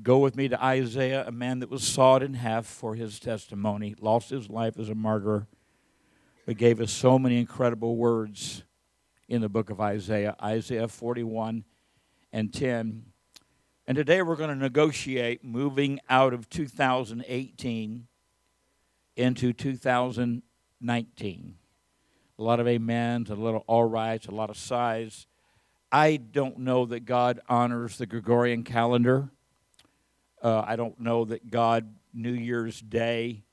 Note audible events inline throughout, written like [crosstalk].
go with me to Isaiah, a man that was sawed in half for his testimony, lost his life as a martyr, but gave us so many incredible words in the book of Isaiah, Isaiah 41 and 10. And today we're going to negotiate moving out of 2018 into 2019. A lot of amens, a little all rights, a lot of sighs. I don't know that God honors the Gregorian calendar. Uh, I don't know that God, New Year's Day,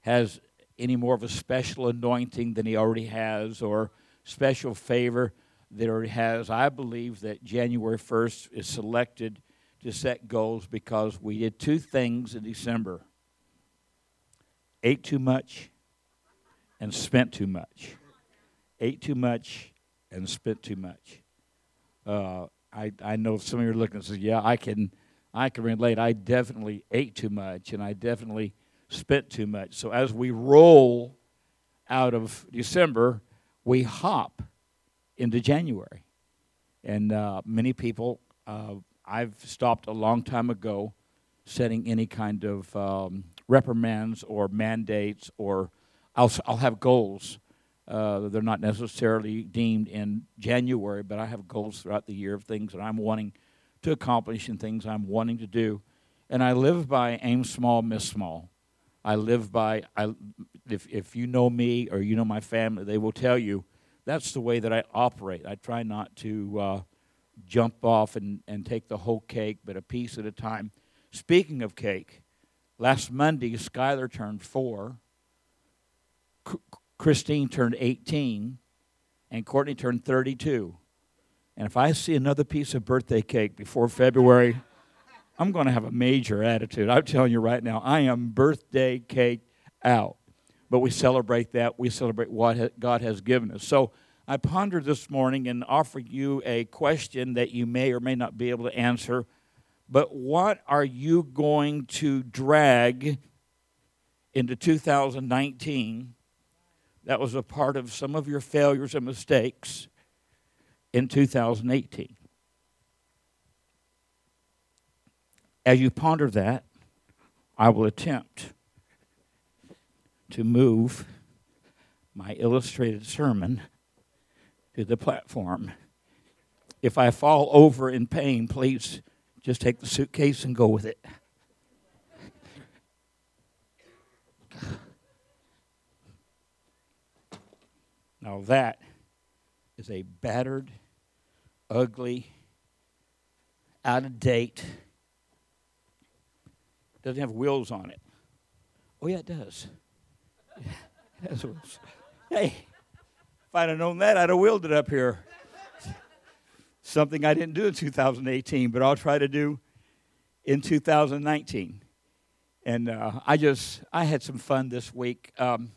has any more of a special anointing than He already has or special favor that He already has. I believe that January 1st is selected to set goals because we did two things in December ate too much and spent too much. Ate too much and spent too much. Uh, I, I know some of you are looking and say, yeah, I can, I can relate. I definitely ate too much and I definitely spent too much. So as we roll out of December, we hop into January. And uh, many people, uh, I've stopped a long time ago setting any kind of um, reprimands or mandates, or I'll, I'll have goals. Uh, they're not necessarily deemed in January, but I have goals throughout the year of things that I'm wanting to accomplish and things I'm wanting to do. And I live by aim small, miss small. I live by, I, if, if you know me or you know my family, they will tell you that's the way that I operate. I try not to uh, jump off and, and take the whole cake, but a piece at a time. Speaking of cake, last Monday, Skylar turned four, C- Christine turned 18, and Courtney turned 32. And if I see another piece of birthday cake before February, I'm going to have a major attitude. I'm telling you right now, I am birthday cake out. But we celebrate that. We celebrate what God has given us. So I pondered this morning and offer you a question that you may or may not be able to answer. But what are you going to drag into 2019 that was a part of some of your failures and mistakes in 2018? As you ponder that, I will attempt to move my illustrated sermon to the platform. If I fall over in pain, please just take the suitcase and go with it. Now, that is a battered, ugly, out of date, doesn't have wheels on it. Oh, yeah, it does. [laughs] Hey, if I'd have known that, I'd have wheeled it up here. [laughs] Something I didn't do in 2018, but I'll try to do in 2019. And uh, I just, I had some fun this week. Um,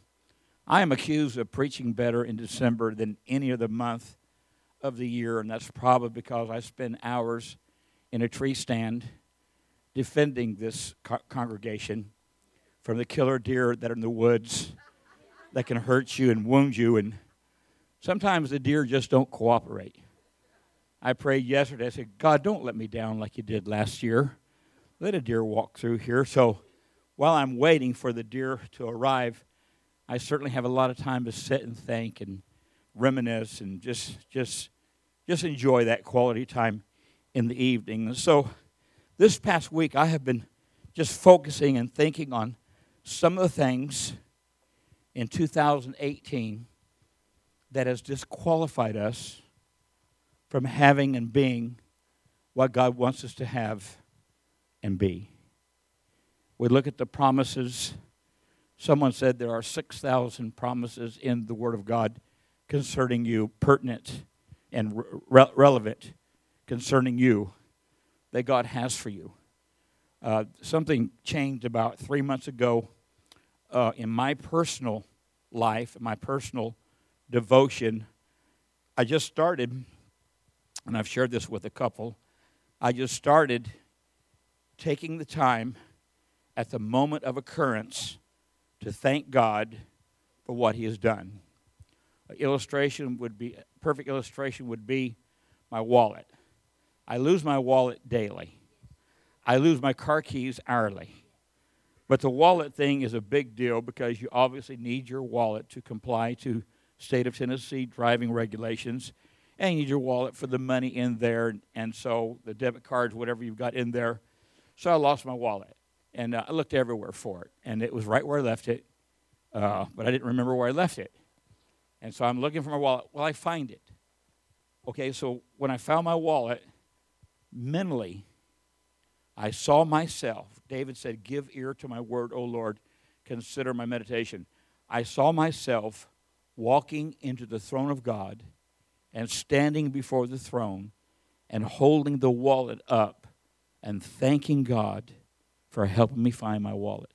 I am accused of preaching better in December than any other month of the year, and that's probably because I spend hours in a tree stand defending this co- congregation from the killer deer that are in the woods that can hurt you and wound you. And sometimes the deer just don't cooperate. I prayed yesterday. I said, God, don't let me down like you did last year. Let a deer walk through here. So while I'm waiting for the deer to arrive, I certainly have a lot of time to sit and think and reminisce and just just just enjoy that quality time in the evening. So this past week, I have been just focusing and thinking on some of the things in 2018 that has disqualified us from having and being what God wants us to have and be. We look at the promises. Someone said there are 6,000 promises in the Word of God concerning you, pertinent and re- relevant concerning you that God has for you. Uh, something changed about three months ago uh, in my personal life, my personal devotion. I just started, and I've shared this with a couple, I just started taking the time at the moment of occurrence to thank God for what He has done. An illustration would be, perfect illustration would be my wallet. I lose my wallet daily. I lose my car keys hourly. But the wallet thing is a big deal because you obviously need your wallet to comply to state of Tennessee driving regulations, and you need your wallet for the money in there, and so the debit cards, whatever you've got in there. So I lost my wallet, and uh, I looked everywhere for it, and it was right where I left it, uh, but I didn't remember where I left it. And so I'm looking for my wallet. Well, I find it. Okay, so when I found my wallet, mentally, I saw myself. David said, Give ear to my word, O Lord, consider my meditation. I saw myself walking into the throne of God and standing before the throne and holding the wallet up and thanking God for helping me find my wallet.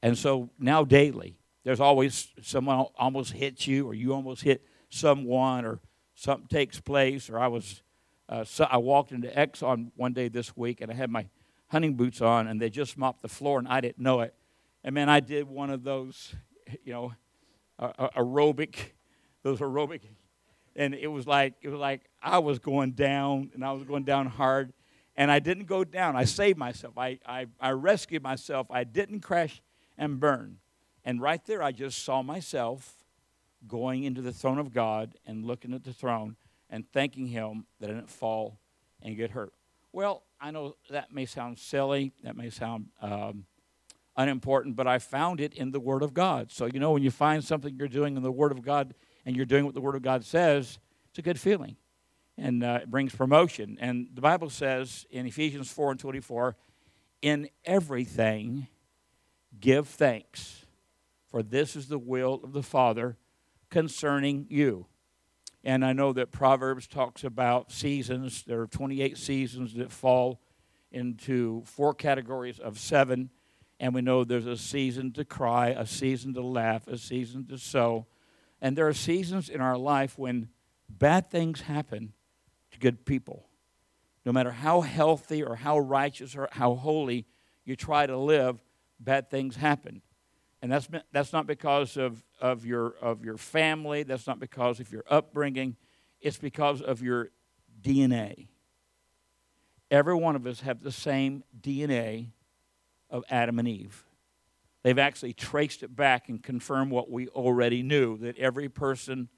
And so now daily, there's always someone almost hits you or you almost hit someone or something takes place or I was uh, so I walked into Exxon one day this week and I had my hunting boots on and they just mopped the floor and I didn't know it. And man, I did one of those, you know, uh, aerobic, those aerobic, and it was like it was like I was going down and I was going down hard, and I didn't go down. I saved myself. I I, I rescued myself. I didn't crash and burn. And right there, I just saw myself going into the throne of God and looking at the throne and thanking Him that I didn't fall and get hurt. Well, I know that may sound silly, that may sound um, unimportant, but I found it in the Word of God. So, you know, when you find something you're doing in the Word of God and you're doing what the Word of God says, it's a good feeling. And uh, it brings promotion. And the Bible says in Ephesians 4 and 24, in everything give thanks, for this is the will of the Father concerning you. And I know that Proverbs talks about seasons. There are 28 seasons that fall into four categories of seven. And we know there's a season to cry, a season to laugh, a season to sow. And there are seasons in our life when bad things happen to good people. No matter how healthy or how righteous or how holy you try to live, bad things happen. And that's, that's not because of, of, your, of your family, that's not because of your upbringing, it's because of your DNA. Every one of us have the same DNA of Adam and Eve. They've actually traced it back and confirmed what we already knew that every person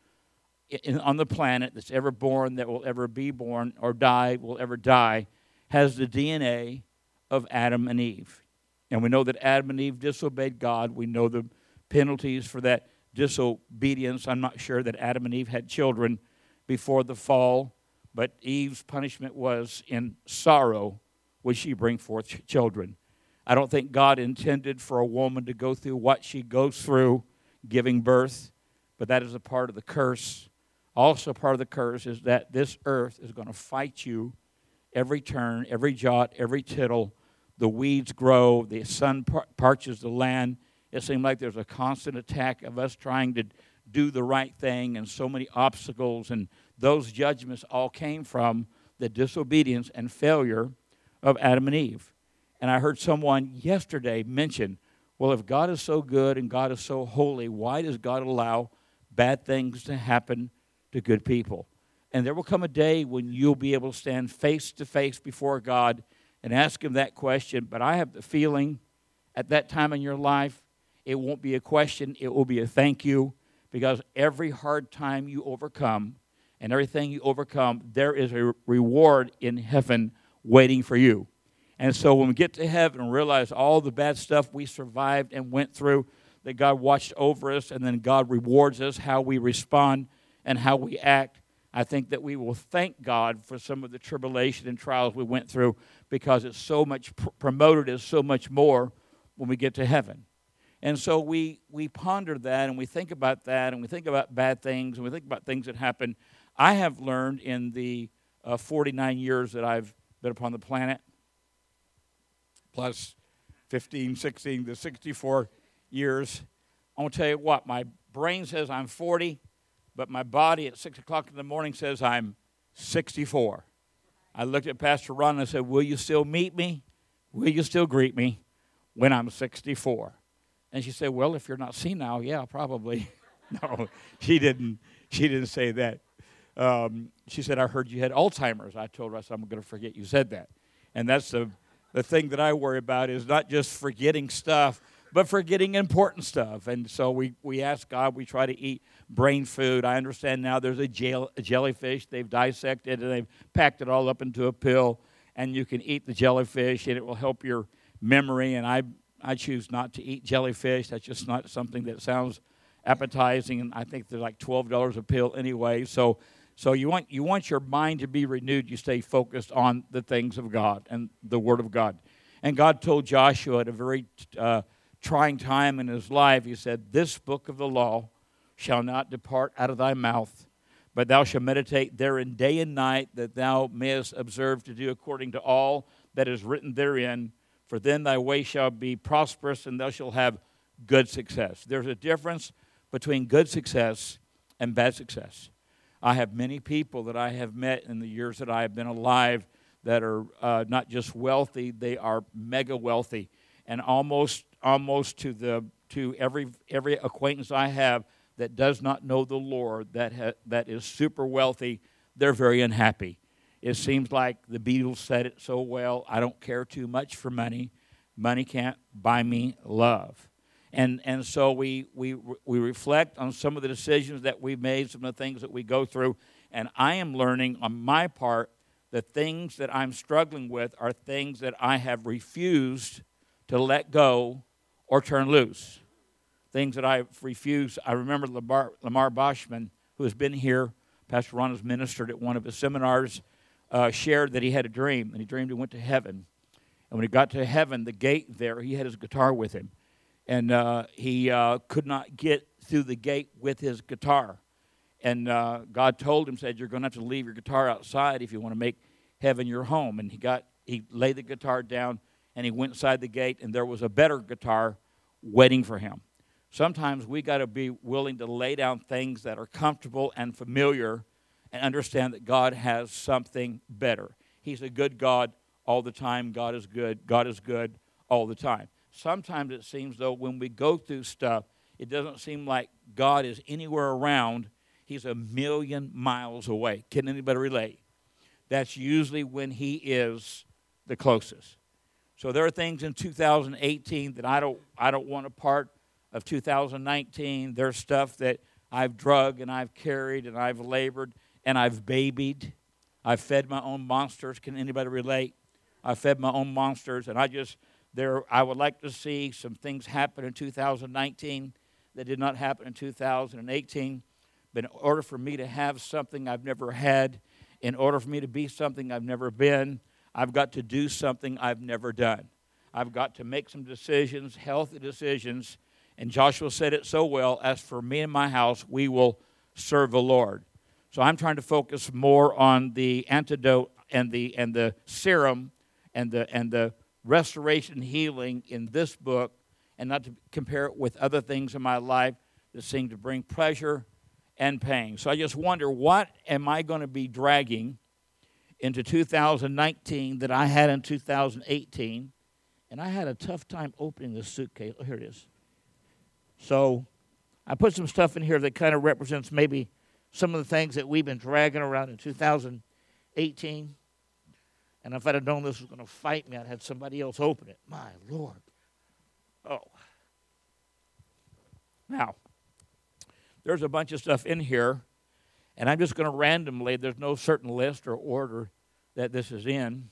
in, on the planet that's ever born, that will ever be born, or die, will ever die, has the DNA of Adam and Eve. And we know that Adam and Eve disobeyed God. We know the penalties for that disobedience. I'm not sure that Adam and Eve had children before the fall, but Eve's punishment was in sorrow would she bring forth children. I don't think God intended for a woman to go through what she goes through giving birth, but that is a part of the curse. Also, part of the curse is that this earth is going to fight you every turn, every jot, every tittle the weeds grow, the sun parches the land. It seems like there's a constant attack of us trying to do the right thing and so many obstacles, and those judgments all came from the disobedience and failure of Adam and Eve. And I heard someone yesterday mention, well, if God is so good and God is so holy, why does God allow bad things to happen to good people? And there will come a day when you'll be able to stand face to face before God and ask him that question. But I have the feeling at that time in your life, it won't be a question, it will be a thank you because every hard time you overcome and everything you overcome, there is a reward in heaven waiting for you. And so when we get to heaven and realize all the bad stuff we survived and went through, that God watched over us and then God rewards us, how we respond and how we act, I think that we will thank God for some of the tribulation and trials we went through because it's so much pr- promoted as so much more when we get to heaven. And so we, we ponder that and we think about that and we think about bad things and we think about things that happen. I have learned in the uh, 49 years that I've been upon the planet, plus 15, 16 to 64 years. I'm going to tell you what, my brain says I'm 40 but my body at 6 o'clock in the morning says I'm 64. I looked at Pastor Ron and I said, Will you still meet me? Will you still greet me when I'm 64? And she said, Well, if you're not senile, yeah, probably. [laughs] no, she didn't. She didn't say that. Um, she said, I heard you had Alzheimer's. I told her, I said, I'm going to forget you said that. And that's the, the thing that I worry about is not just forgetting stuff, but forgetting important stuff. And so we, we ask God, we try to eat brain food. I understand now there's a, gel, a jellyfish. They've dissected and they've packed it all up into a pill, and you can eat the jellyfish, and it will help your memory. And I, I choose not to eat jellyfish. That's just not something that sounds appetizing. And I think they're like $12 a pill anyway. So so you want you want your mind to be renewed. You stay focused on the things of God and the Word of God. And God told Joshua at a very uh, trying time in his life, He said, "This book of the law shall not depart out of thy mouth, but thou shalt meditate therein day and night, that thou mayest observe to do according to all that is written therein. For then thy way shall be prosperous, and thou shalt have good success." There's a difference between good success and bad success. I have many people that I have met in the years that I have been alive that are uh, not just wealthy, they are mega wealthy. And almost, almost to, the, to every, every acquaintance I have that does not know the Lord, that, ha- that is super wealthy, they're very unhappy. It seems like the Beatles said it so well I don't care too much for money. Money can't buy me love and and so we we we reflect on some of the decisions that we've made, some of the things that we go through, and I am learning on my part the things that I'm struggling with are things that I have refused to let go or turn loose. Things that I've refused. I remember Lamar, Lamar Boschman, who has been here, Pastor Ron has ministered at one of his seminars, uh, shared that he had a dream, and he dreamed he went to heaven. And when he got to heaven, the gate there, he had his guitar with him and uh, he uh, could not get through the gate with his guitar. And uh, God told him, said, "You're going to have to leave your guitar outside if you want to make heaven your home." And he got he laid the guitar down and he went inside the gate, and there was a better guitar waiting for him. Sometimes we got to be willing to lay down things that are comfortable and familiar, and understand that God has something better. He's a good God all the time. God is good. God is good all the time sometimes it seems though when we go through stuff, it doesn't seem like God is anywhere around. He's a million miles away. Can anybody relate? That's usually when he is the closest. So there are things in 2018 that I don't I don't want a part of 2019. There's stuff that I've drug and I've carried and I've labored and I've babied. I've fed my own monsters. Can anybody relate? I fed my own monsters and I just there, I would like to see some things happen in 2019 that did not happen in 2018. But in order for me to have something I've never had, in order for me to be something I've never been, I've got to do something I've never done. I've got to make some decisions, healthy decisions. And Joshua said it so well as for me and my house, we will serve the Lord. So I'm trying to focus more on the antidote and the, and the serum and the, and the restoration healing in this book and not to compare it with other things in my life that seem to bring pleasure and pain. So I just wonder what am I going to be dragging into 2019 that I had in 2018? And I had a tough time opening this suitcase. Oh, here it is. So I put some stuff in here that kind of represents maybe some of the things that we've been dragging around in 2018. And if I'd have known this was going to fight me, I'd had somebody else open it. My Lord. Oh. Now, there's a bunch of stuff in here, and I'm just going to randomly, there's no certain list or order that this is in.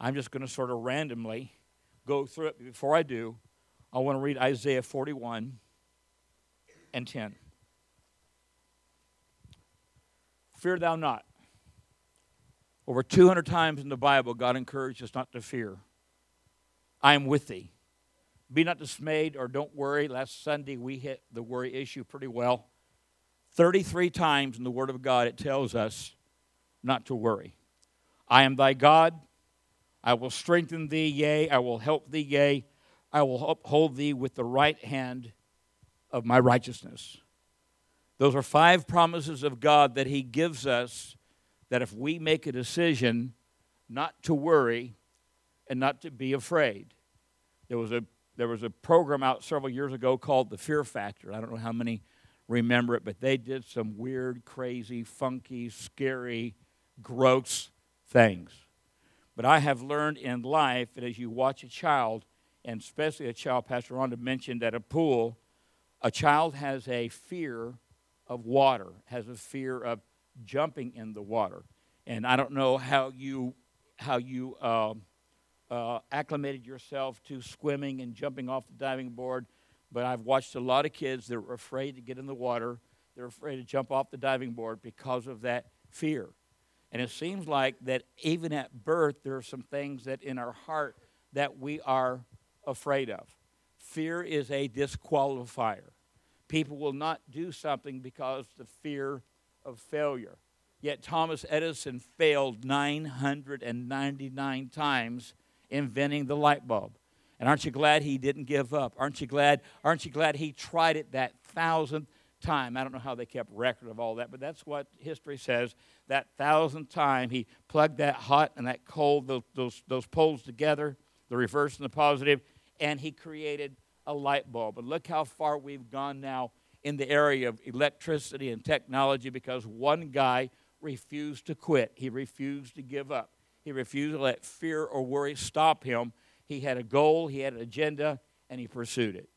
I'm just going to sort of randomly go through it. Before I do, I want to read Isaiah 41 and 10. Fear thou not. Over 200 times in the Bible, God encouraged us not to fear. I am with thee. Be not dismayed or don't worry. Last Sunday, we hit the worry issue pretty well. 33 times in the Word of God, it tells us not to worry. I am thy God. I will strengthen thee, yea, I will help thee, yea, I will uphold thee with the right hand of my righteousness. Those are five promises of God that He gives us that if we make a decision not to worry and not to be afraid, there was a there was a program out several years ago called The Fear Factor. I don't know how many remember it, but they did some weird, crazy, funky, scary, gross things. But I have learned in life that as you watch a child, and especially a child, Pastor Rhonda mentioned at a pool, a child has a fear of water, has a fear of jumping in the water. And I don't know how you how you uh, uh, acclimated yourself to swimming and jumping off the diving board, but I've watched a lot of kids that are afraid to get in the water. They're afraid to jump off the diving board because of that fear. And it seems like that even at birth, there are some things that in our heart that we are afraid of. Fear is a disqualifier. People will not do something because the fear of failure. Yet Thomas Edison failed 999 times inventing the light bulb. And aren't you glad he didn't give up? Aren't you glad? Aren't you glad he tried it that thousandth time? I don't know how they kept record of all that, but that's what history says. That thousandth time he plugged that hot and that cold, those, those, those poles together, the reverse and the positive, and he created a light bulb. But look how far we've gone now in the area of electricity and technology because one guy refused to quit. He refused to give up. He refused to let fear or worry stop him. He had a goal, he had an agenda, and he pursued it.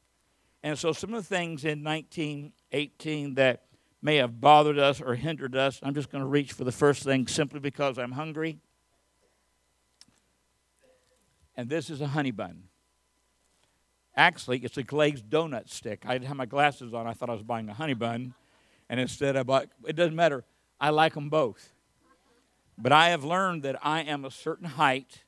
And so, some of the things in 1918 that may have bothered us or hindered us, I'm just going to reach for the first thing simply because I'm hungry. And this is a honey bun. Actually, it's a glazed donut stick. I have my glasses on. I thought I was buying a honey bun. And instead, I bought, it doesn't matter. I like them both. But I have learned that I am a certain height,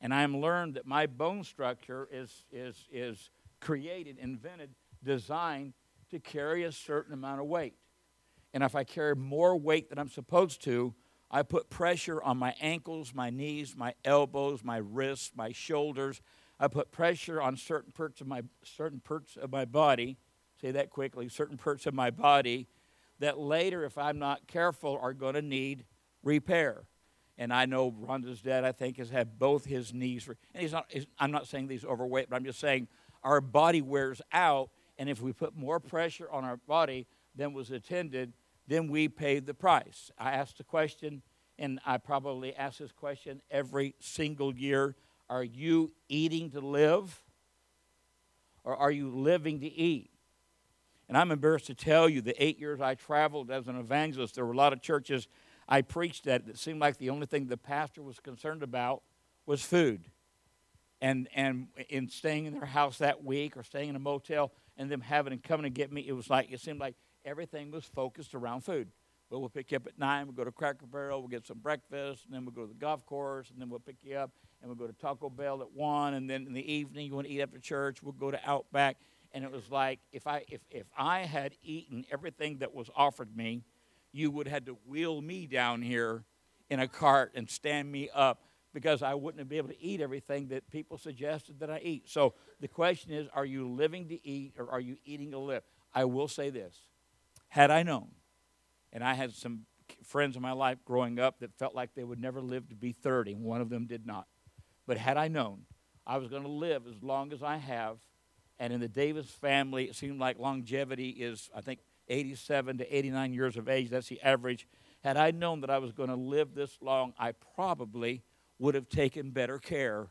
and I have learned that my bone structure is, is, is created, invented, designed to carry a certain amount of weight. And if I carry more weight than I'm supposed to, I put pressure on my ankles, my knees, my elbows, my wrists, my shoulders. I put pressure on certain parts of my certain parts of my body. Say that quickly. Certain parts of my body that later, if I'm not careful, are going to need repair. And I know Rhonda's dad, I think, has had both his knees. and he's not, he's, I'm not saying he's overweight, but I'm just saying our body wears out. And if we put more pressure on our body than was intended, then we pay the price. I asked the question, and I probably ask this question every single year Are you eating to live? Or are you living to eat? And I'm embarrassed to tell you the eight years I traveled as an evangelist, there were a lot of churches I preached at it seemed like the only thing the pastor was concerned about was food. And, and in staying in their house that week or staying in a motel and them having and coming to get me, it was like, it seemed like everything was focused around food. But we'll pick you up at 9, we'll go to Cracker Barrel, we'll get some breakfast, and then we'll go to the golf course, and then we'll pick you up, and we'll go to Taco Bell at 1, and then in the evening, you want to eat after church, we'll go to Outback and it was like if I if, if I had eaten everything that was offered me, you would have had to wheel me down here in a cart and stand me up because I wouldn't be able to eat everything that people suggested that I eat. So the question is, are you living to eat or are you eating to live? I will say this. Had I known, and I had some friends in my life growing up that felt like they would never live to be 30, one of them did not. But had I known I was going to live as long as I have and in the Davis family, it seemed like longevity is, I think, 87 to 89 years of age. That's the average. Had I known that I was going to live this long, I probably would have taken better care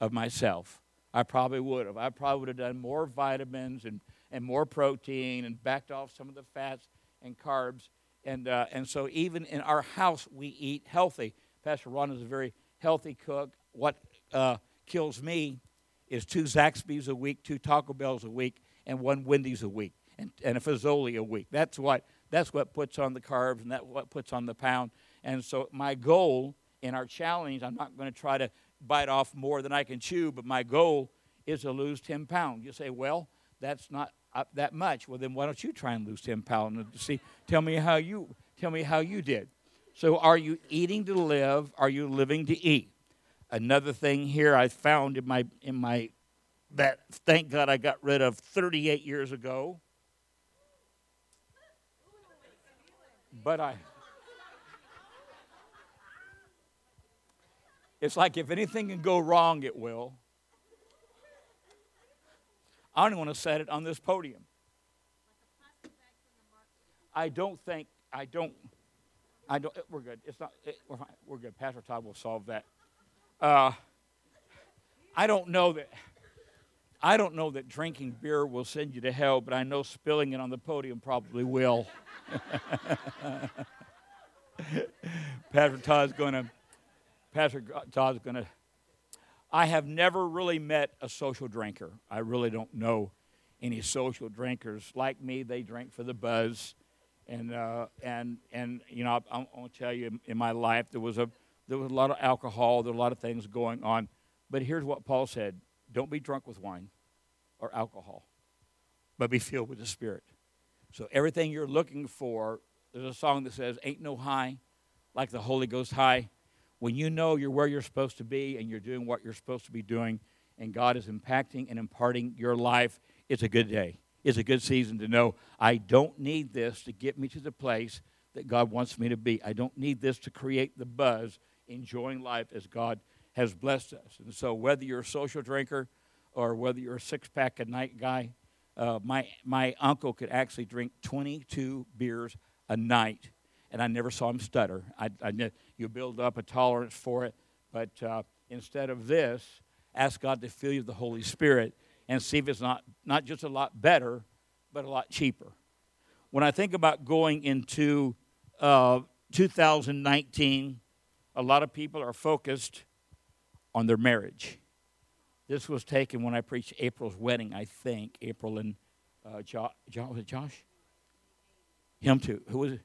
of myself. I probably would have. I probably would have done more vitamins and, and more protein and backed off some of the fats and carbs. And, uh, and so, even in our house, we eat healthy. Pastor Ron is a very healthy cook. What uh, kills me is two Zaxby's a week, two Taco Bells a week, and one Wendy's a week, and, and a Fazoli a week. That's what that's what puts on the carbs, and that's what puts on the pound. And so my goal in our challenge, I'm not going to try to bite off more than I can chew, but my goal is to lose 10 pounds. You say, well, that's not up that much. Well, then why don't you try and lose 10 pounds and see? Tell me how you tell me how you did. So, are you eating to live? Are you living to eat? Another thing here I found in my in my that thank God I got rid of 38 years ago. But I It's like if anything can go wrong, it will. I don't want to set it on this podium. I don't think I don't I don't we're good. It's not it, we're fine. We're good. Pastor Todd will solve that Uh, I don't know that. I don't know that drinking beer will send you to hell, but I know spilling it on the podium probably will. [laughs] Pastor Todd's going to. Pastor Todd's going to. I have never really met a social drinker. I really don't know any social drinkers like me. They drink for the buzz, and uh, and and you know I, I want to tell you in, in my life there was a there was a lot of alcohol. There were a lot of things going on, but here's what Paul said: Don't be drunk with wine or alcohol, but be filled with the Spirit. So everything you're looking for, there's a song that says, "Ain't no high like the Holy Ghost high." When you know you're where you're supposed to be and you're doing what you're supposed to be doing, and God is impacting and imparting your life, it's a good day. It's a good season to know I don't need this to get me to the place that God wants me to be. I don't need this to create the buzz, enjoying life as God has blessed us. And so, whether you're a social drinker or whether you're a six pack a night guy, uh, my, my uncle could actually drink 22 beers a night, and I never saw him stutter. I, I, you build up a tolerance for it, but uh, instead of this, ask God to fill you with the Holy Spirit and see if it's not, not just a lot better, but a lot cheaper. When I think about going into uh, 2019, a lot of people are focused on their marriage. This was taken when I preached April's wedding, I think. April and uh, jo- jo- was it Josh? Him too. Who was it?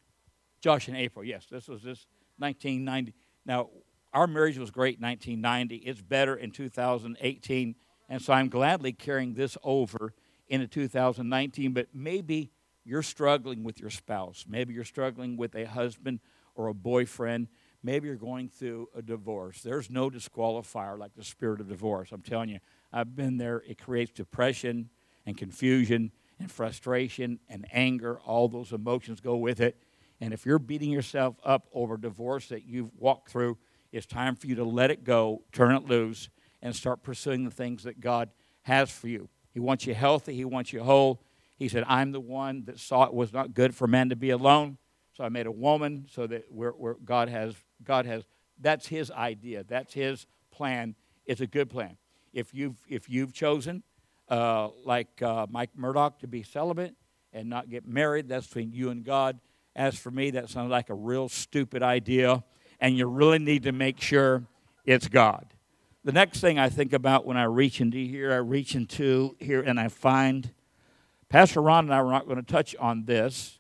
Josh and April, yes. This was this 1990. Now, our marriage was great in 1990. It's better in 2018 and so I'm gladly carrying this over into 2019. But maybe you're struggling with your spouse. Maybe you're struggling with a husband or a boyfriend. Maybe you're going through a divorce. There's no disqualifier like the spirit of divorce. I'm telling you, I've been there. It creates depression and confusion and frustration and anger. All those emotions go with it. And if you're beating yourself up over divorce that you've walked through, it's time for you to let it go, turn it loose, and start pursuing the things that God has for you. He wants you healthy, He wants you whole. He said, I'm the one that saw it was not good for man to be alone. So I made a woman so that we're, we're, God has, God has, that's His idea. That's His plan. It's a good plan. If you've, if you've chosen, uh, like uh, Mike Murdock, to be celibate and not get married, that's between you and God. As for me, that sounds like a real stupid idea, and you really need to make sure it's God the next thing I think about when I reach into here, I reach into here and I find Pastor Ron and I were not going to touch on this.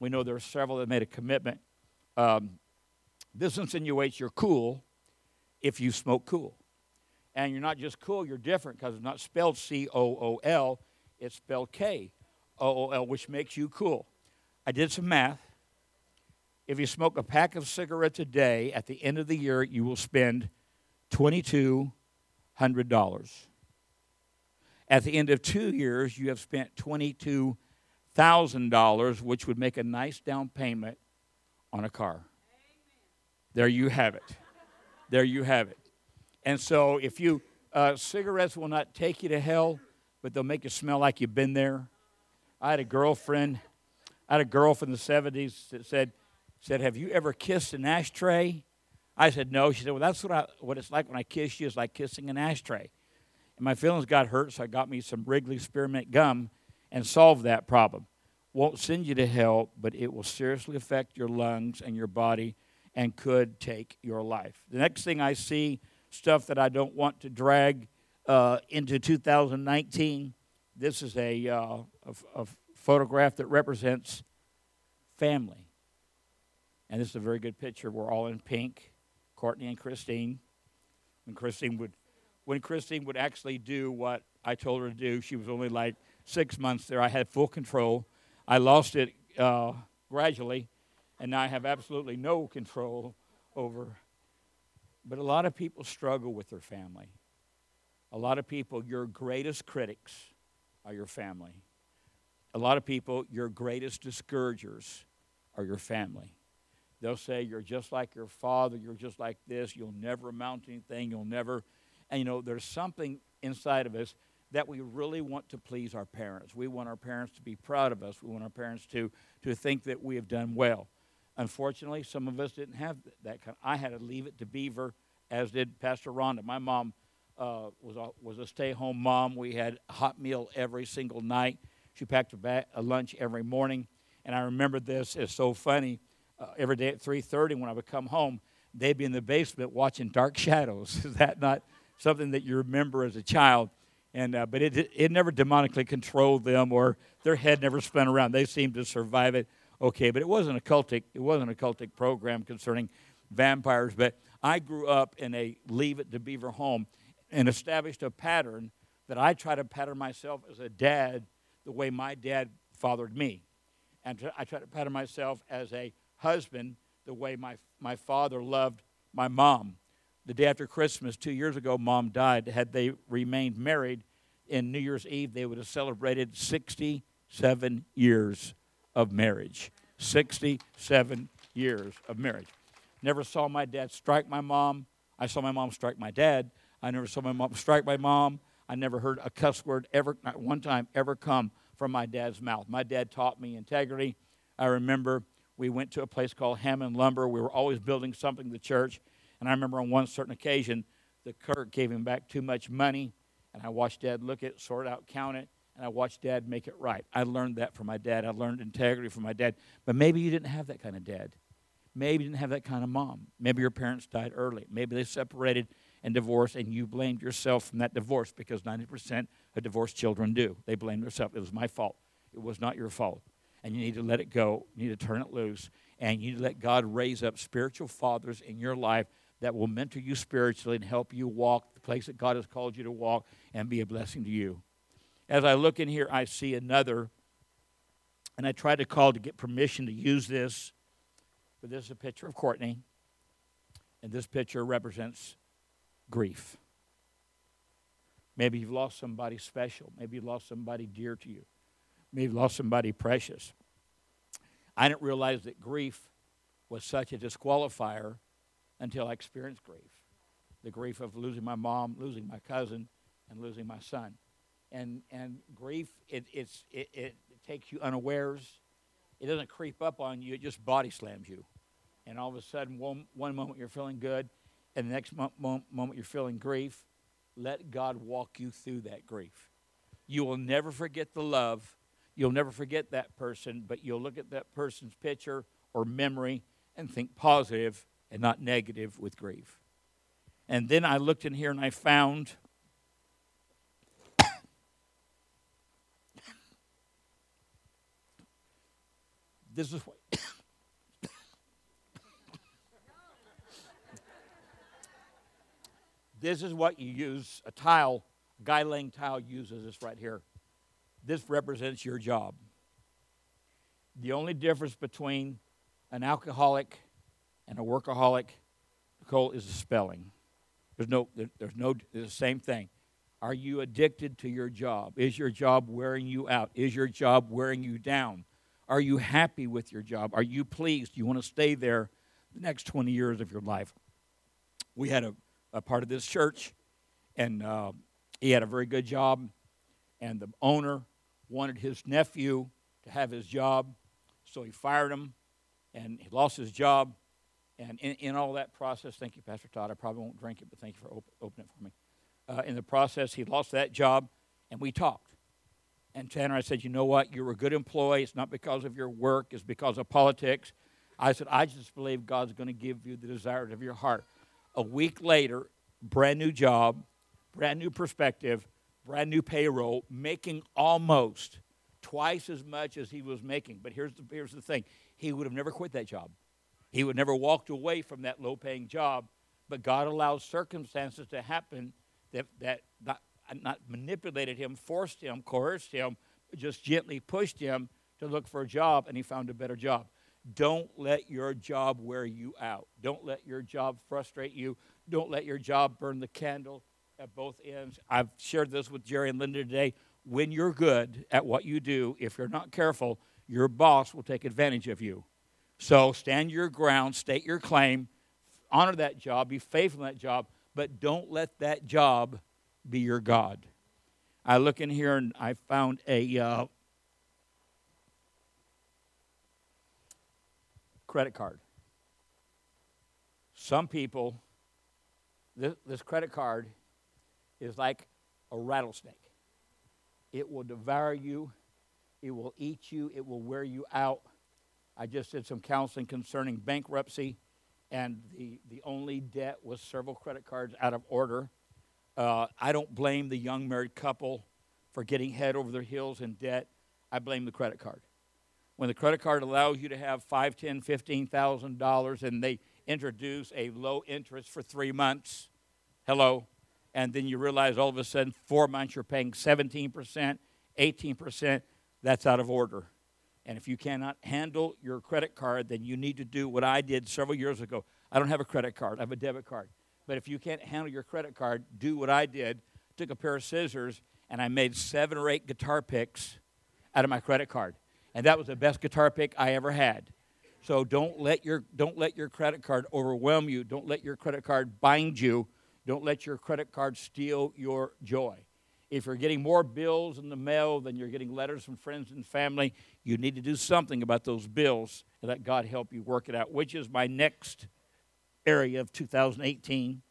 We know there are several that made a commitment. Um, this insinuates you're cool if you smoke cool. And you're not just cool, you're different because it's not spelled C O O L, it's spelled K O O L, which makes you cool. I did some math. If you smoke a pack of cigarettes a day, at the end of the year, you will spend $2,200. At the end of two years, you have spent $22,000, which would make a nice down payment on a car. There you have it. There you have it. And so, if you, uh, cigarettes will not take you to hell, but they'll make you smell like you've been there. I had a girlfriend, I had a girl from the 70s that said, said, Have you ever kissed an ashtray? I said, no. She said, well, that's what, I, what it's like when I kiss you. It's like kissing an ashtray. And my feelings got hurt, so I got me some Wrigley spearmint gum and solved that problem. Won't send you to hell, but it will seriously affect your lungs and your body and could take your life. The next thing I see, stuff that I don't want to drag uh, into 2019, this is a, uh, a, a photograph that represents family. And this is a very good picture. We're all in pink. Courtney and Christine. When Christine would, when Christine would actually do what I told her to do, she was only like six months there. I had full control. I lost it uh, gradually, and I have absolutely no control over. But a lot of people struggle with their family. A lot of people, your greatest critics are your family. A lot of people, your greatest discouragers are your family. They'll say, You're just like your father, you're just like this, you'll never amount to anything, you'll never. And you know, there's something inside of us that we really want to please our parents. We want our parents to be proud of us, we want our parents to, to think that we have done well. Unfortunately, some of us didn't have that kind. I had to leave it to Beaver as did Pastor Rhonda. My mom uh, was a, was a stay-home mom. We had a hot meal every single night. She packed a, ba- a lunch every morning, and I remember this. It's so funny. Uh, every day at 3:30 when I would come home, they'd be in the basement watching Dark Shadows. [laughs] Is that not something that you remember as a child? And uh, but it it never demonically controlled them, or their head never spun around. They seemed to survive it okay. But it wasn't a cultic. It wasn't a cultic program concerning vampires. But I grew up in a Leave It to Beaver home and established a pattern that I try to pattern myself as a dad the way my dad fathered me. And I try to pattern myself as a husband the way my, my father loved my mom. The day after Christmas, two years ago, mom died. Had they remained married, in New Year's Eve, they would have celebrated 67 years of marriage. 67 years of marriage. Never saw my dad strike my mom. I saw my mom strike my dad. I never saw my mom strike my mom. I never heard a cuss word ever, not one time, ever come from my dad's mouth. My dad taught me integrity. I remember we went to a place called Hammond Lumber. We were always building something the church. And I remember on one certain occasion, the clerk gave him back too much money. And I watched dad look at it, sort it out, count it, and I watched dad make it right. I learned that from my dad. I learned integrity from my dad. But maybe you didn't have that kind of dad. Maybe you didn't have that kind of mom. Maybe your parents died early. Maybe they separated and divorced, and you blamed yourself from that divorce because 90% of divorced children do. They blame themselves. It was my fault. It was not your fault. And you need to let it go. You need to turn it loose. And you need to let God raise up spiritual fathers in your life that will mentor you spiritually and help you walk the place that God has called you to walk and be a blessing to you. As I look in here, I see another, and I tried to call to get permission to use this but this is a picture of Courtney, and this picture represents grief. Maybe you've lost somebody special. Maybe you've lost somebody dear to you. Maybe you've lost somebody precious. I didn't realize that grief was such a disqualifier until I experienced grief. The grief of losing my mom, losing my cousin, and losing my son. And, and grief, it, it's, it, it takes you unawares. It doesn't creep up on you, it just body slams you and all of a sudden, one, one moment you're feeling good, and the next mo- mo- moment you're feeling grief, let God walk you through that grief. You will never forget the love. You'll never forget that person, but you'll look at that person's picture or memory and think positive and not negative with grief. And then I looked in here and I found this is what [coughs] This is what you use a tile, guy laying tile uses this right here. This represents your job. The only difference between an alcoholic and a workaholic, Nicole, is the spelling. There's no, there's no, the same thing. Are you addicted to your job? Is your job wearing you out? Is your job wearing you down? Are you happy with your job? Are you pleased? Do you want to stay there the next 20 years of your life? We had a a part of this church, and uh, he had a very good job. And the owner wanted his nephew to have his job, so he fired him, and he lost his job. And in, in all that process, thank you, Pastor Todd. I probably won't drink it, but thank you for op- opening it for me. Uh, in the process, he lost that job, and we talked. And Tanner, I said, you know what? You're a good employee. It's not because of your work, it's because of politics. I said, I just believe God's going to give you the desires of your heart. A week later, brand new job, brand new perspective, brand new payroll, making almost twice as much as he was making. But here's the, here's the thing he would have never quit that job. He would never walked away from that low paying job. But God allows circumstances to happen that, that not, not manipulated him, forced him, coerced him, just gently pushed him to look for a job, and he found a better job. Don't let your job wear you out. Don't let your job frustrate you. Don't let your job burn the candle at both ends. I've shared this with Jerry and Linda today. When you're good at what you do, if you're not careful, your boss will take advantage of you. So stand your ground, state your claim, honor that job, be faithful in that job, but don't let that job be your God. I look in here and I found a uh, credit card. Some people this, this credit card is like a rattlesnake. It will devour you, it will eat you, it will wear you out. I just did some counseling concerning bankruptcy, and the, the only debt was several credit cards out of order. Uh, I don't blame the young married couple for getting head over their heels in debt. I blame the credit card. When the credit card allows you to have five, ten, fifteen thousand dollars, and they introduce a low interest for three months, hello, and then you realize all of a sudden four months you're paying 17%, 18%, that's out of order. And if you cannot handle your credit card, then you need to do what I did several years ago. I don't have a credit card, I have a debit card. But if you can't handle your credit card, do what I did. Took a pair of scissors and I made seven or eight guitar picks out of my credit card. And that was the best guitar pick I ever had. So don't let your don't let your credit card overwhelm you. Don't let your credit card bind you. Don't let your credit card steal your joy. If you're getting more bills in the mail than you're getting letters from friends and family, you need to do something about those bills and let God help you work it out, which is my next area of 2018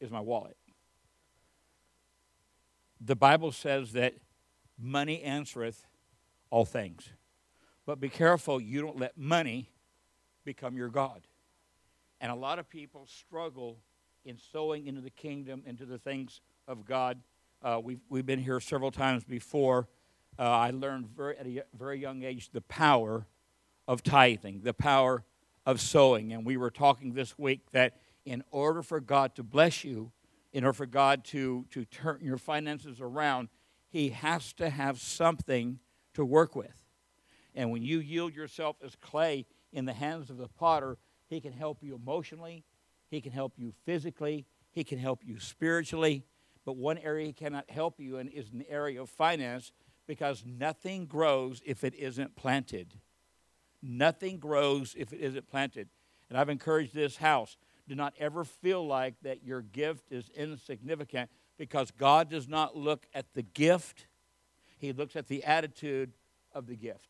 is my wallet. The Bible says that money answereth all things. But be careful you don't let money become your God. And a lot of people struggle in sowing into the kingdom, into the things of God. Uh, we've, we've been here several times before. Uh, I learned very, at a very young age the power of tithing, the power of sowing. And we were talking this week that in order for God to bless you, in order for God to, to turn your finances around, He has to have something to work with. And when you yield yourself as clay in the hands of the potter, He can help you emotionally, He can help you physically, He can help you spiritually. But one area He cannot help you in is the area of finance because nothing grows if it isn't planted. Nothing grows if it isn't planted. And I've encouraged this house do not ever feel like that your gift is insignificant because God does not look at the gift, He looks at the attitude of the gift.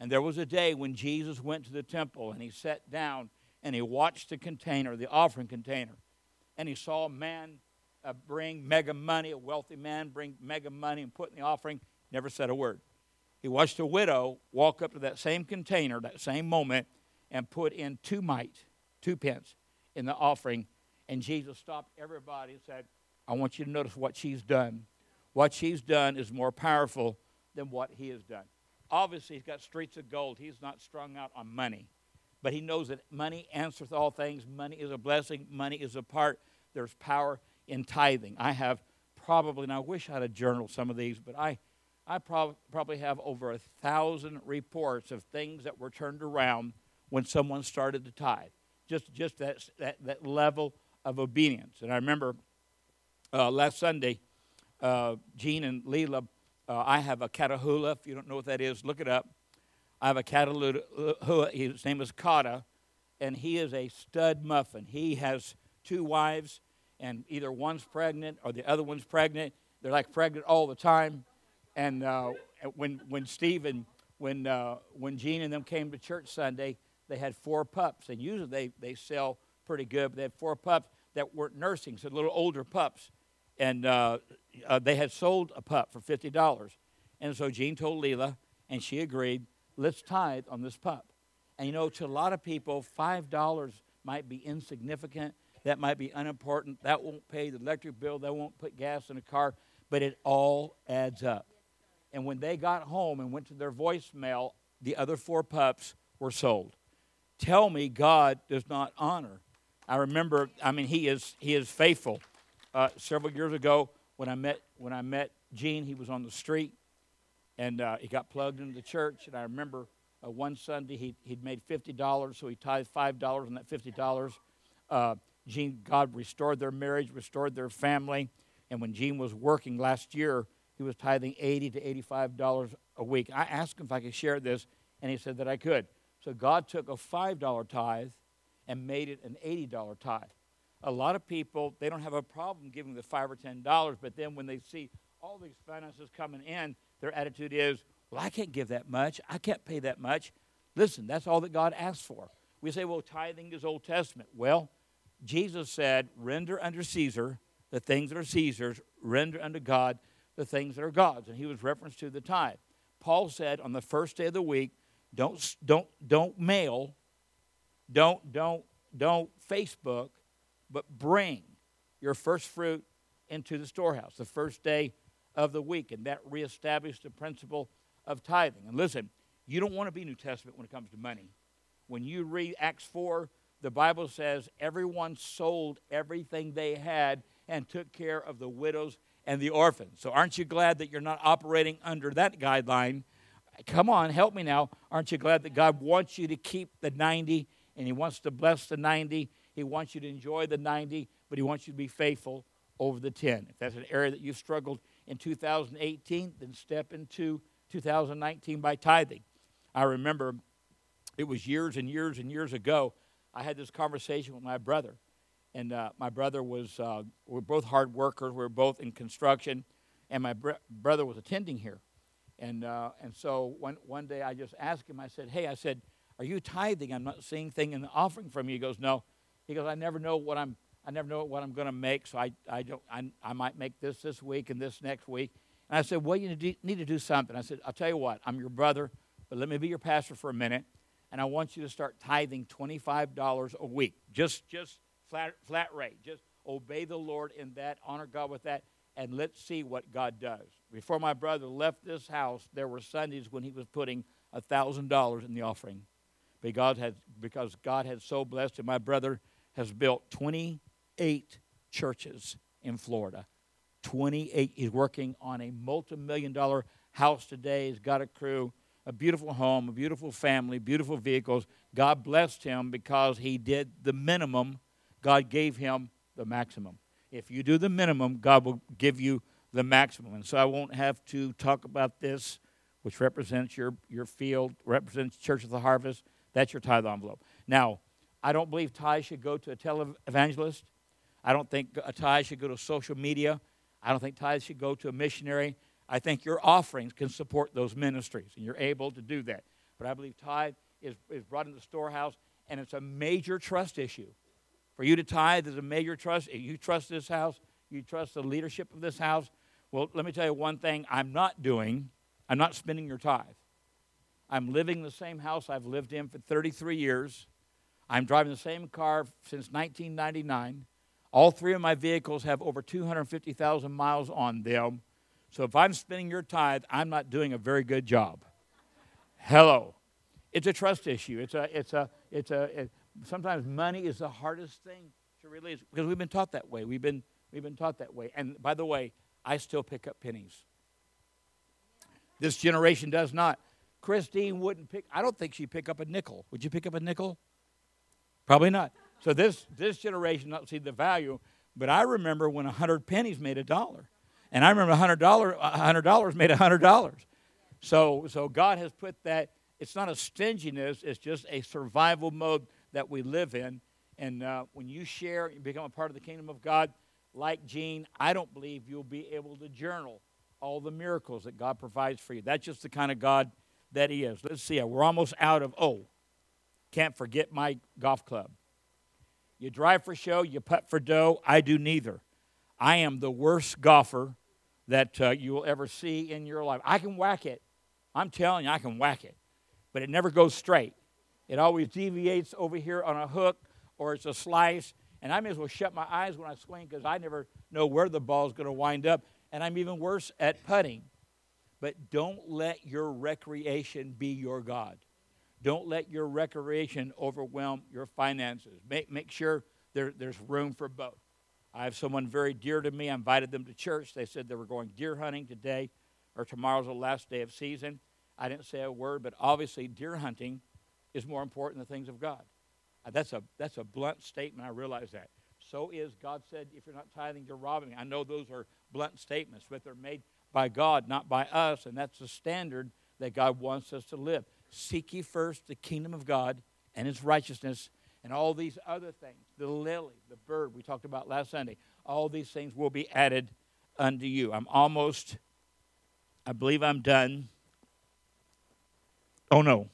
And there was a day when Jesus went to the temple and he sat down and he watched the container, the offering container, and he saw a man uh, bring mega money, a wealthy man bring mega money and put in the offering, never said a word. He watched a widow walk up to that same container, that same moment, and put in two mite, two pence in the offering. And Jesus stopped everybody and said, I want you to notice what she's done. What she's done is more powerful than what he has done. Obviously, he's got streets of gold. He's not strung out on money. But he knows that money answers all things. Money is a blessing. Money is a part. There's power in tithing. I have probably, and I wish I had a journal some of these, but I I prob- probably have over a thousand reports of things that were turned around when someone started to tithe. Just, just that, that, that level of obedience. And I remember uh, last Sunday, uh, Gene and Leela, uh, I have a Catahoula. If you don't know what that is, look it up. I have a Catahoula. His name is Kata, and he is a stud muffin. He has two wives, and either one's pregnant or the other one's pregnant. They're like pregnant all the time and uh, when when Steve and when uh, when Gene and them came to church Sunday, they had four pups, and usually they they sell pretty good. But they had four pups that weren't nursing, so little older pups, and uh, uh, they had sold a pup for fifty dollars, and so Gene told Leela, and she agreed. Let's tithe on this pup, and you know, to a lot of people, five dollars might be insignificant. That might be unimportant. That won't pay the electric bill. That won't put gas in a car. But it all adds up. And when they got home and went to their voicemail, the other four pups were sold. Tell me God does not honor. I remember, I mean, he is, he is faithful. Uh, several years ago, when I met, when I met Gene, he was on the street and uh, he got plugged into the church. And I remember uh, one Sunday he, he'd made $50, so he tithed $5 on that $50. Uh, Gene, God restored their marriage, restored their family. And when Gene was working last year, he was tithing 80 to 85 dollars a week. I asked him if I could share this, and he said that I could. So God took a five dollar tithe and made it an 80 dollar tithe. A lot of people they don't have a problem giving the five or ten dollars, but then when they see all these finances coming in, their attitude is, "Well, I can't give that much. I can't pay that much." Listen, that's all that God asks for. We say, well, tithing is Old Testament. Well, Jesus said, render unto Caesar the things that are Caesar's, render unto God the things that are God's. And he was referenced to the tithe. Paul said on the first day of the week, don't, don't, don't mail, don't, don't, don't Facebook, but bring your first fruit into the storehouse the first day of the week. And that reestablished the principle of tithing. And listen, you don't want to be New Testament when it comes to money. When you read Acts 4, the Bible says everyone sold everything they had and took care of the widows and the orphans. So aren't you glad that you're not operating under that guideline? Come on, help me now. Aren't you glad that God wants you to keep the 90 and He wants to bless the 90? He wants you to enjoy the 90, but He wants you to be faithful over the 10. If that's an area that you've struggled in 2018, then step into 2019 by tithing. I remember it was years and years and years ago. I had this conversation with my brother, and uh, my brother was uh, we are both hard workers. We were both in construction, and my br- brother was attending here, and uh, and so one one day I just asked him. I said, "Hey, I said, are you tithing? I'm not seeing thing in the offering from you." He goes, "No." He goes, "I never know what I'm I never know what I'm going to make, so I, I, don't, I, I might make this this week and this next week. And I said, Well, you need to do something. I said, I'll tell you what, I'm your brother, but let me be your pastor for a minute, and I want you to start tithing $25 a week. Just, just flat, flat rate. Just obey the Lord in that, honor God with that, and let's see what God does. Before my brother left this house, there were Sundays when he was putting $1,000 in the offering. Because, had, because God had so blessed him. My brother has built 28 churches in Florida. 28. He's working on a multi million dollar house today. He's got a crew, a beautiful home, a beautiful family, beautiful vehicles. God blessed him because he did the minimum. God gave him the maximum. If you do the minimum, God will give you the maximum. And so I won't have to talk about this, which represents your, your field, represents Church of the Harvest. That's your tithe envelope. Now, I don't believe tithe should go to a televangelist. I don't think a tithe should go to social media. I don't think tithe should go to a missionary. I think your offerings can support those ministries, and you're able to do that. But I believe tithe is, is brought into the storehouse, and it's a major trust issue. For you to tithe is a major trust. You trust this house, you trust the leadership of this house. Well, let me tell you one thing I'm not doing. I'm not spending your tithe. I'm living in the same house I've lived in for 33 years. I'm driving the same car since 1999. All three of my vehicles have over 250,000 miles on them. So if I'm spending your tithe, I'm not doing a very good job. Hello. It's a trust issue. It's a, it's a, it's a, it, sometimes money is the hardest thing to release because we've been taught that way. We've been, we've been taught that way. And by the way, I still pick up pennies. This generation does not. Christine wouldn't pick, I don't think she'd pick up a nickel. Would you pick up a nickel? Probably not. So this, this generation not see the value, but I remember when a 100 pennies made a dollar. And I remember $100, $100 made $100. So, so God has put that, it's not a stinginess, it's just a survival mode that we live in. And uh, when you share, you become a part of the kingdom of God, like Gene, I don't believe you'll be able to journal all the miracles that God provides for you. That's just the kind of God that He is. Let's see, we're almost out of, oh, can't forget my golf club. You drive for show, you putt for dough. I do neither. I am the worst golfer that uh, you will ever see in your life. I can whack it. I'm telling you, I can whack it. But it never goes straight. It always deviates over here on a hook or it's a slice. And I may as well shut my eyes when I swing because I never know where the ball is going to wind up. And I'm even worse at putting. But don't let your recreation be your God. Don't let your recreation overwhelm your finances. Make, make sure there, there's room for both. I have someone very dear to me. I invited them to church. They said they were going deer hunting today or tomorrow's the last day of season. I didn't say a word, but obviously deer hunting is more important than the things of God. Uh, that's a, that's a blunt statement. I realize that. So is God said, if you're not tithing, you're robbing me. I know those are blunt statements, but they're made by God, not by us, and that's the standard that God wants us to live. Seek ye first the kingdom of God and his righteousness, and all these other things, the lily, the bird we talked about last Sunday, all these things will be added unto you. I'm almost, I believe I'm done. Oh no.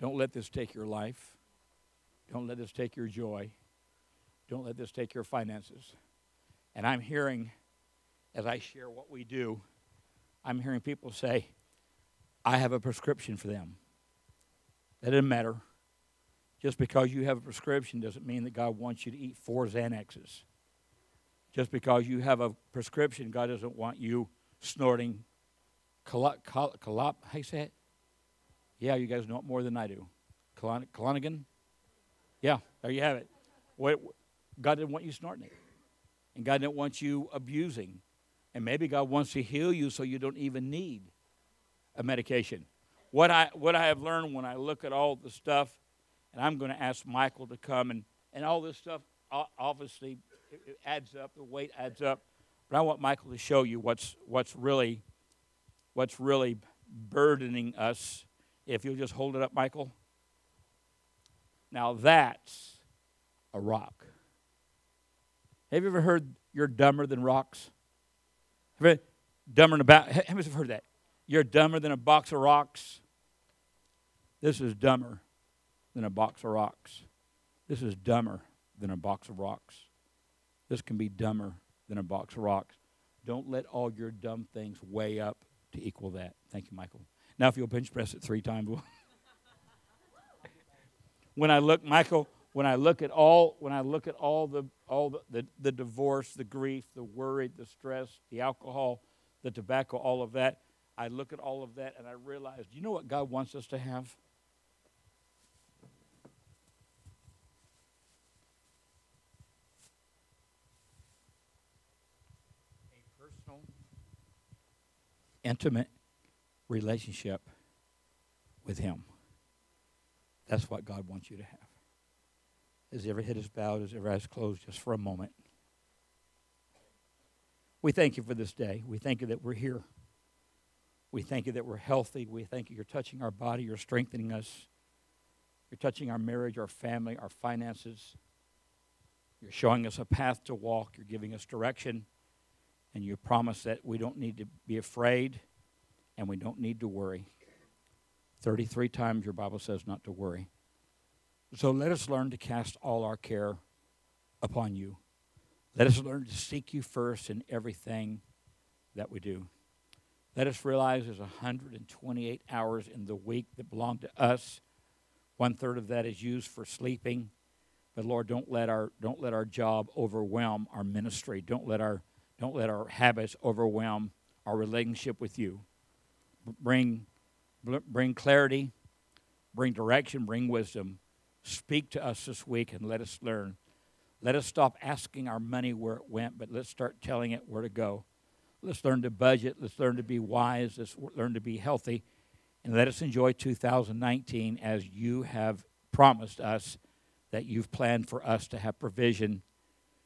Don't let this take your life. Don't let this take your joy. Don't let this take your finances. And I'm hearing, as I share what we do, I'm hearing people say, I have a prescription for them. That doesn't matter. Just because you have a prescription doesn't mean that God wants you to eat four Xanaxes. Just because you have a prescription, God doesn't want you snorting colop, colop, how you say it? Yeah, you guys know it more than I do. Clonigan? Yeah, there you have it. What, God didn't want you snorting it. And God didn't want you abusing. And maybe God wants to heal you so you don't even need a medication. What I, what I have learned when I look at all the stuff, and I'm going to ask Michael to come, and, and all this stuff obviously it adds up, the weight adds up. But I want Michael to show you what's, what's, really, what's really burdening us. If you'll just hold it up, Michael. Now that's a rock. Have you ever heard you're dumber than rocks? Have you dumber than about? How many have heard that? You're dumber than a box of rocks. This is dumber than a box of rocks. This is dumber than a box of rocks. This can be dumber than a box of rocks. Don't let all your dumb things weigh up to equal that. Thank you, Michael. Now, if you'll bench press it three times. [laughs] when I look, Michael, when I look at all, when I look at all the all the, the, the divorce, the grief, the worry, the stress, the alcohol, the tobacco, all of that, I look at all of that and I realize, you know what God wants us to have? A personal, intimate relationship with Him. That's what God wants you to have. Has every head is bowed, has every eyes closed just for a moment. We thank you for this day. We thank you that we're here. We thank you that we're healthy. We thank you you're touching our body, you're strengthening us. You're touching our marriage, our family, our finances. You're showing us a path to walk. You're giving us direction. And you promise that we don't need to be afraid and we don't need to worry. 33 times your Bible says not to worry. So let us learn to cast all our care upon you. Let us learn to seek you first in everything that we do. Let us realize there's 128 hours in the week that belong to us. One third of that is used for sleeping. But Lord, don't let our don't let our job overwhelm our ministry. Don't let our don't let our habits overwhelm our relationship with you. Bring bring clarity, bring direction, bring wisdom Speak to us this week and let us learn. Let us stop asking our money where it went, but let's start telling it where to go. Let's learn to budget. Let's learn to be wise. Let's learn to be healthy. And let us enjoy 2019 as you have promised us that you've planned for us to have provision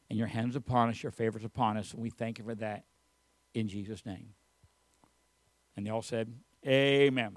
and your hands upon us, your favors upon us. And we thank you for that in Jesus' name. And they all said, Amen.